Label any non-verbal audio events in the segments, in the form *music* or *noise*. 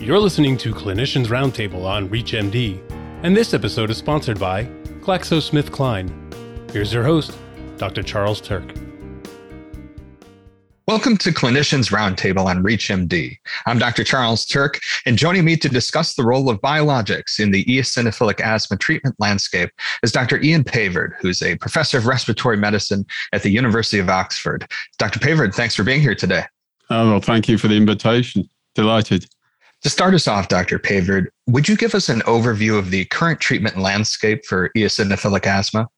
You're listening to Clinicians Roundtable on ReachMD, and this episode is sponsored by GlaxoSmithKline. Here's your host, Dr. Charles Turck. Welcome to Clinicians Roundtable on ReachMD. I'm Dr. Charles Turck, and joining me to discuss the role of biologics in the eosinophilic asthma treatment landscape is Dr. Ian Pavord, who's a professor of respiratory medicine at the University of Oxford. Dr. Pavord, thanks for being here today. Oh, well, thank you for the invitation. Delighted. To start us off, Dr. Pavord, would you give us an overview of the current treatment landscape for eosinophilic asthma?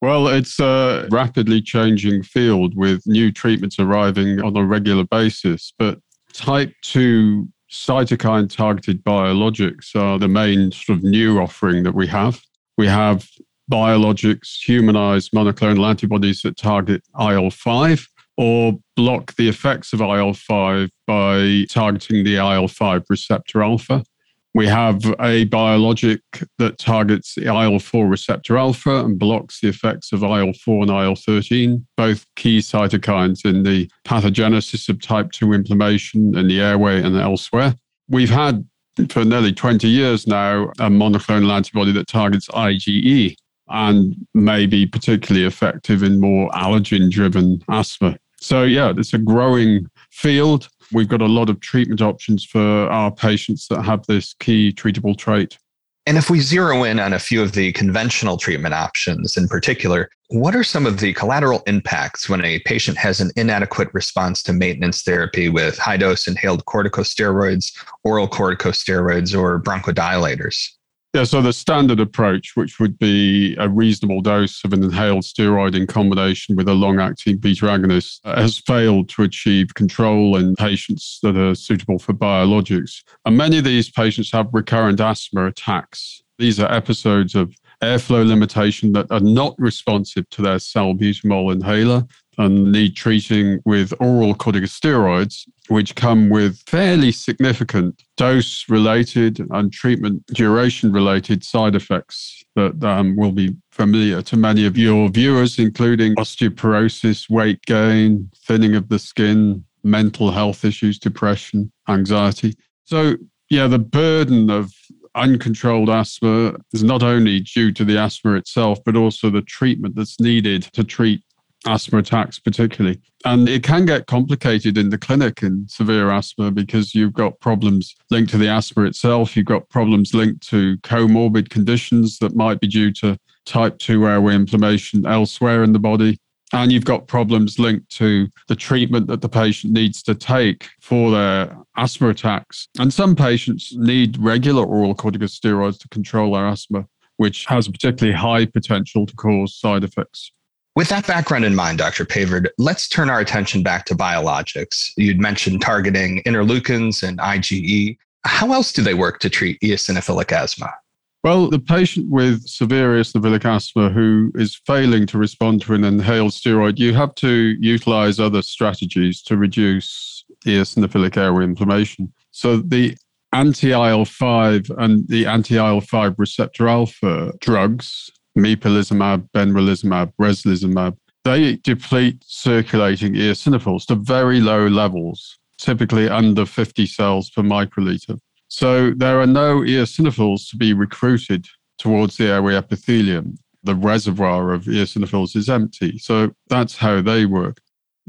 Well, it's a rapidly changing field with new treatments arriving on a regular basis. But type 2 cytokine targeted biologics are the main sort of new offering that we have. We have biologics, humanized monoclonal antibodies that target IL 5 or block the effects of IL 5 by targeting the IL 5 receptor alpha. We have a biologic that targets the IL 4 receptor alpha and blocks the effects of IL 4 and IL 13, both key cytokines in the pathogenesis of type 2 inflammation in the airway and elsewhere. We've had for nearly 20 years now a monoclonal antibody that targets IgE and may be particularly effective in more allergen driven asthma. So, yeah, it's a growing field. We've got a lot of treatment options for our patients that have this key treatable trait. And if we zero in on a few of the conventional treatment options in particular, what are some of the collateral impacts when a patient has an inadequate response to maintenance therapy with high dose inhaled corticosteroids, oral corticosteroids, or bronchodilators? Yeah, so the standard approach, which would be a reasonable dose of an inhaled steroid in combination with a long acting beta agonist, uh, has failed to achieve control in patients that are suitable for biologics. And many of these patients have recurrent asthma attacks. These are episodes of airflow limitation that are not responsive to their salbutamol inhaler and need treating with oral corticosteroids, which come with fairly significant dose related and treatment duration related side effects that um, will be familiar to many of your viewers, including osteoporosis, weight gain, thinning of the skin, mental health issues, depression, anxiety. So, yeah, the burden of uncontrolled asthma is not only due to the asthma itself, but also the treatment that's needed to treat asthma attacks, particularly. And it can get complicated in the clinic in severe asthma because you've got problems linked to the asthma itself. You've got problems linked to comorbid conditions that might be due to type 2 airway inflammation elsewhere in the body. And you've got problems linked to the treatment that the patient needs to take for their asthma attacks. And some patients need regular oral corticosteroids to control their asthma, which has a particularly high potential to cause side effects. With that background in mind, Dr. Pavord, let's turn our attention back to biologics. You'd mentioned targeting interleukins and IgE. How else do they work to treat eosinophilic asthma? Well, the patient with severe eosinophilic asthma who is failing to respond to an inhaled steroid, you have to utilize other strategies to reduce eosinophilic airway inflammation. So the anti IL 5 and the anti IL 5 receptor alpha drugs mepolizumab, benralizumab, reslizumab, they deplete circulating eosinophils to very low levels, typically under 50 cells per microliter. So there are no eosinophils to be recruited towards the airway epithelium. The reservoir of eosinophils is empty. So that's how they work.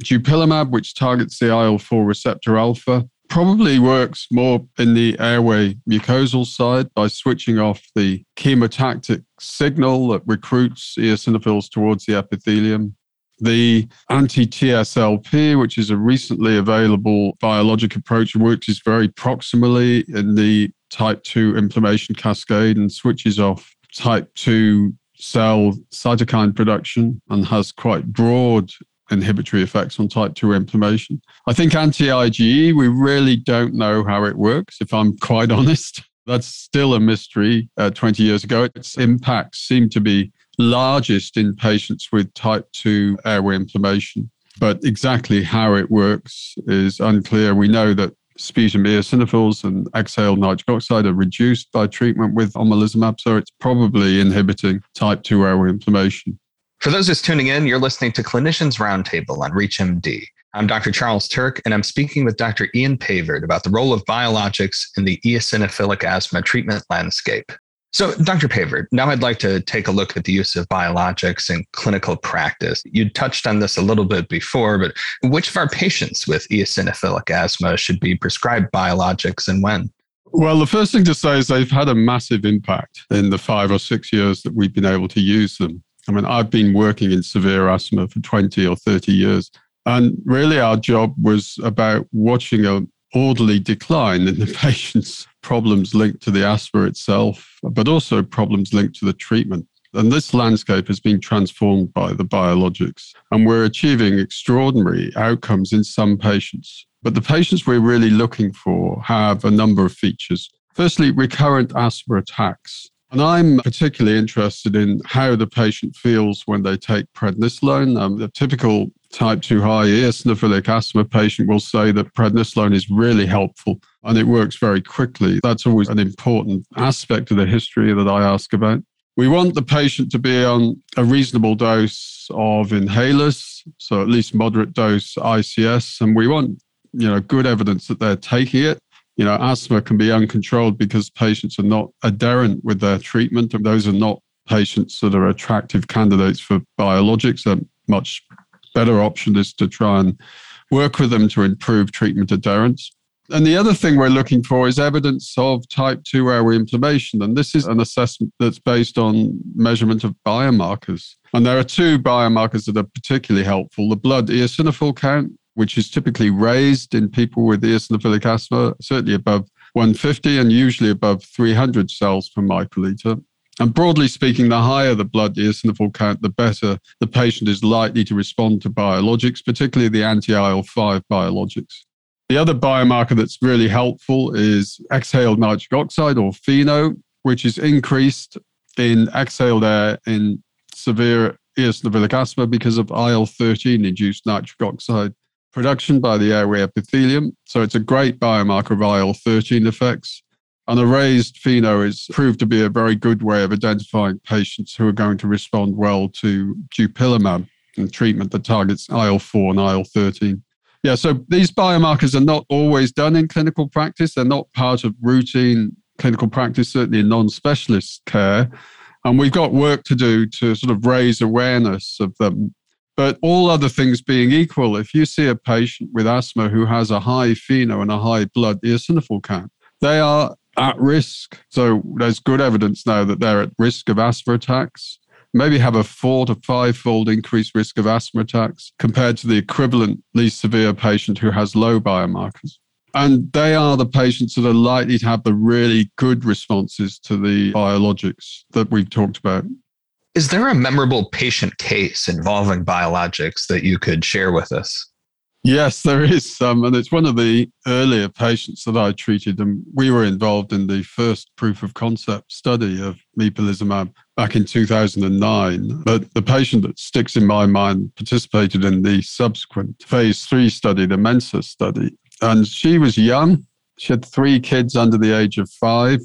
Dupilumab, which targets the IL 4 receptor alpha, probably works more in the airway mucosal side by switching off the chemotactic signal that recruits eosinophils towards the epithelium. The anti TSLP, which is a recently available biologic approach, works very proximally in the type 2 inflammation cascade and switches off type 2 cell cytokine production and has quite broad inhibitory effects on type 2 inflammation. I think anti IgE, we really don't know how it works, if I'm quite *laughs* honest. That's still a mystery uh, 20 years ago. Its impacts seem to be largest in patients with type 2 airway inflammation. But exactly how it works is unclear. We know that sputum eosinophils and exhaled nitric oxide are reduced by treatment with omalizumab, so it's probably inhibiting type 2 airway inflammation. For those just tuning in, you're listening to Clinicians Roundtable on ReachMD. I'm Dr. Charles Turck, and I'm speaking with Dr. Ian Pavord about the role of biologics in the eosinophilic asthma treatment landscape. So, Dr. Pavord, now I'd like to take a look at the use of biologics in clinical practice. You touched on this a little bit before, but which of our patients with eosinophilic asthma should be prescribed biologics and when? Well, the first thing to say is they've had a massive impact in the five or six years that we've been able to use them. I mean, I've been working in severe asthma for 20 or 30 years. And really, our job was about watching an orderly decline in the *laughs* patient's problems linked to the asthma itself, but also problems linked to the treatment. And this landscape has been transformed by the biologics. And we're achieving extraordinary outcomes in some patients. But the patients we're really looking for have a number of features. Firstly, recurrent asthma attacks. And I'm particularly interested in how the patient feels when they take prednisolone. Um, the typical type 2 high eosinophilic asthma patient will say that prednisolone is really helpful and it works very quickly. That's always an important aspect of the history that I ask about. We want the patient to be on a reasonable dose of inhalers, so at least moderate dose ICS, and we want you know good evidence that they're taking it you know, asthma can be uncontrolled because patients are not adherent with their treatment. And those are not patients that are attractive candidates for biologics. A much better option is to try and work with them to improve treatment adherence. And the other thing we're looking for is evidence of type 2 airway inflammation. And this is an assessment that's based on measurement of biomarkers. And there are two biomarkers that are particularly helpful the blood eosinophil count, which is typically raised in people with eosinophilic asthma, certainly above 150 and usually above 300 cells per microliter. And broadly speaking, the higher the blood eosinophil count, the better the patient is likely to respond to biologics, particularly the anti IL 5 biologics. The other biomarker that's really helpful is exhaled nitric oxide or FeNO, which is increased in exhaled air in severe eosinophilic asthma because of IL 13 induced nitric oxide production by the airway epithelium. So it's a great biomarker of IL 13 effects. And a raised FeNO is proved to be a very good way of identifying patients who are going to respond well to dupilumab and treatment that targets IL 4 and IL 13. Yeah, so these biomarkers are not always done in clinical practice. They're not part of routine clinical practice, certainly in non specialist care. And we've got work to do to sort of raise awareness of them but all other things being equal, if you see a patient with asthma who has a high FeNO and a high blood eosinophil count, they are at risk. So there's good evidence now that they're at risk of asthma attacks, maybe have a four to five fold increased risk of asthma attacks compared to the equivalently severe patient who has low biomarkers. And they are the patients that are likely to have the really good responses to the biologics that we've talked about. Is there a memorable patient case involving biologics that you could share with us? Yes, there is some. And it's one of the earlier patients that I treated. And we were involved in the first proof of concept study of mepolizumab back in 2009. But the patient that sticks in my mind participated in the subsequent phase three study, the Mensa study. And she was young. She had three kids under the age of five.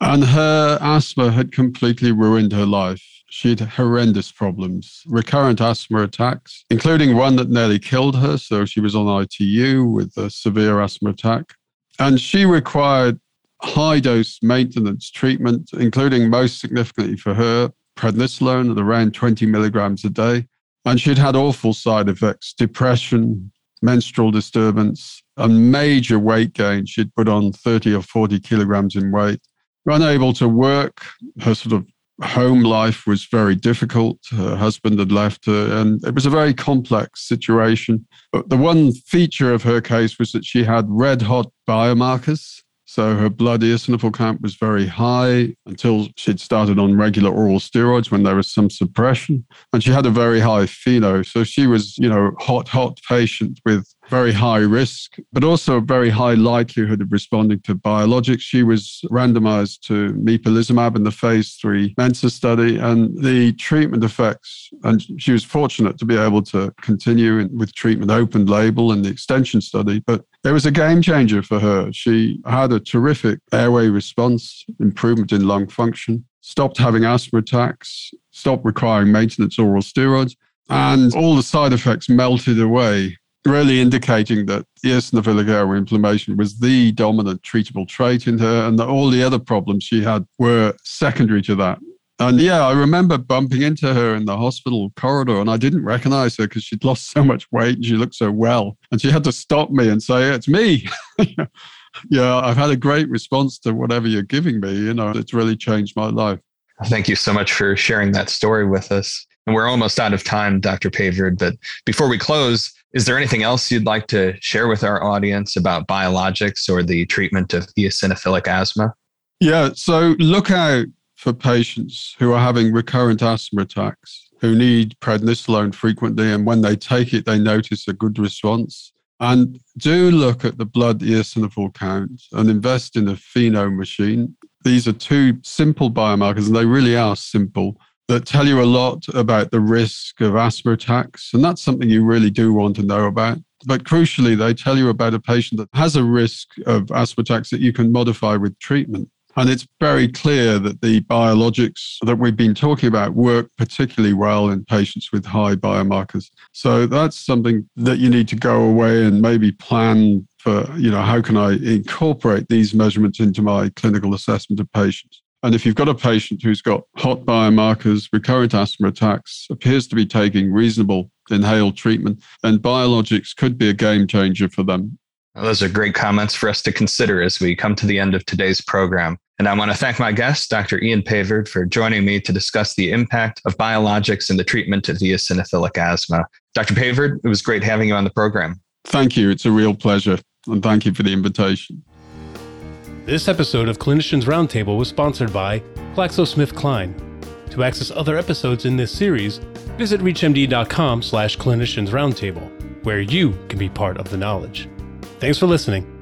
And her asthma had completely ruined her life she had horrendous problems, recurrent asthma attacks, including one that nearly killed her. So she was on ITU with a severe asthma attack. And she required high dose maintenance treatment, including most significantly for her, prednisolone at around 20 milligrams a day. And she'd had awful side effects depression, menstrual disturbance, and major weight gain. She'd put on 30 or 40 kilograms in weight, unable to work. Her sort of home life was very difficult. Her husband had left her, and it was a very complex situation. But the one feature of her case was that she had red hot biomarkers. So her blood eosinophil count was very high until she'd started on regular oral steroids when there was some suppression. And she had a very high FeNO. So she was, you know, hot, hot patient with very high risk, but also a very high likelihood of responding to biologics. She was randomized to mepolizumab in the phase three Mensa study, and the treatment effects, and she was fortunate to be able to continue with treatment open label in the extension study, but it was a game changer for her. She had a terrific airway response, improvement in lung function, stopped having asthma attacks, stopped requiring maintenance oral steroids, and all the side effects melted away really indicating that eosinophilic airway inflammation was the dominant treatable trait in her, and that all the other problems she had were secondary to that. And yeah, I remember bumping into her in the hospital corridor, and I didn't recognize her because she'd lost *laughs* so much weight and she looked so well. And she had to stop me and say, It's me. *laughs* yeah, I've had a great response to whatever you're giving me. You know, it's really changed my life. Thank you so much for sharing that story with us. And we're almost out of time, Dr. Pavord. But before we close, is there anything else you'd like to share with our audience about biologics or the treatment of eosinophilic asthma? Yeah, so look out for patients who are having recurrent asthma attacks, who need prednisolone frequently, and when they take it, they notice a good response. And do look at the blood eosinophil count and invest in a FeNO machine. These are two simple biomarkers, and they really are simple, that tell you a lot about the risk of asthma attacks. And that's something you really do want to know about. But crucially, they tell you about a patient that has a risk of asthma attacks that you can modify with treatment. And it's very clear that the biologics that we've been talking about work particularly well in patients with high biomarkers. So that's something that you need to go away and maybe plan for, you know, how can I incorporate these measurements into my clinical assessment of patients? And if you've got a patient who's got hot biomarkers, recurrent asthma attacks, appears to be taking reasonable inhaled treatment, then biologics could be a game changer for them. Well, those are great comments for us to consider as we come to the end of today's program. And I want to thank my guest, Dr. Ian Pavord, for joining me to discuss the impact of biologics in the treatment of eosinophilic asthma. Dr. Pavord, it was great having you on the program. Thank you. It's a real pleasure. And thank you for the invitation. This episode of Clinicians Roundtable was sponsored by GlaxoSmithKline. To access other episodes in this series, visit reachmd.com slash clinicians roundtable, where you can be part of the knowledge. Thanks for listening.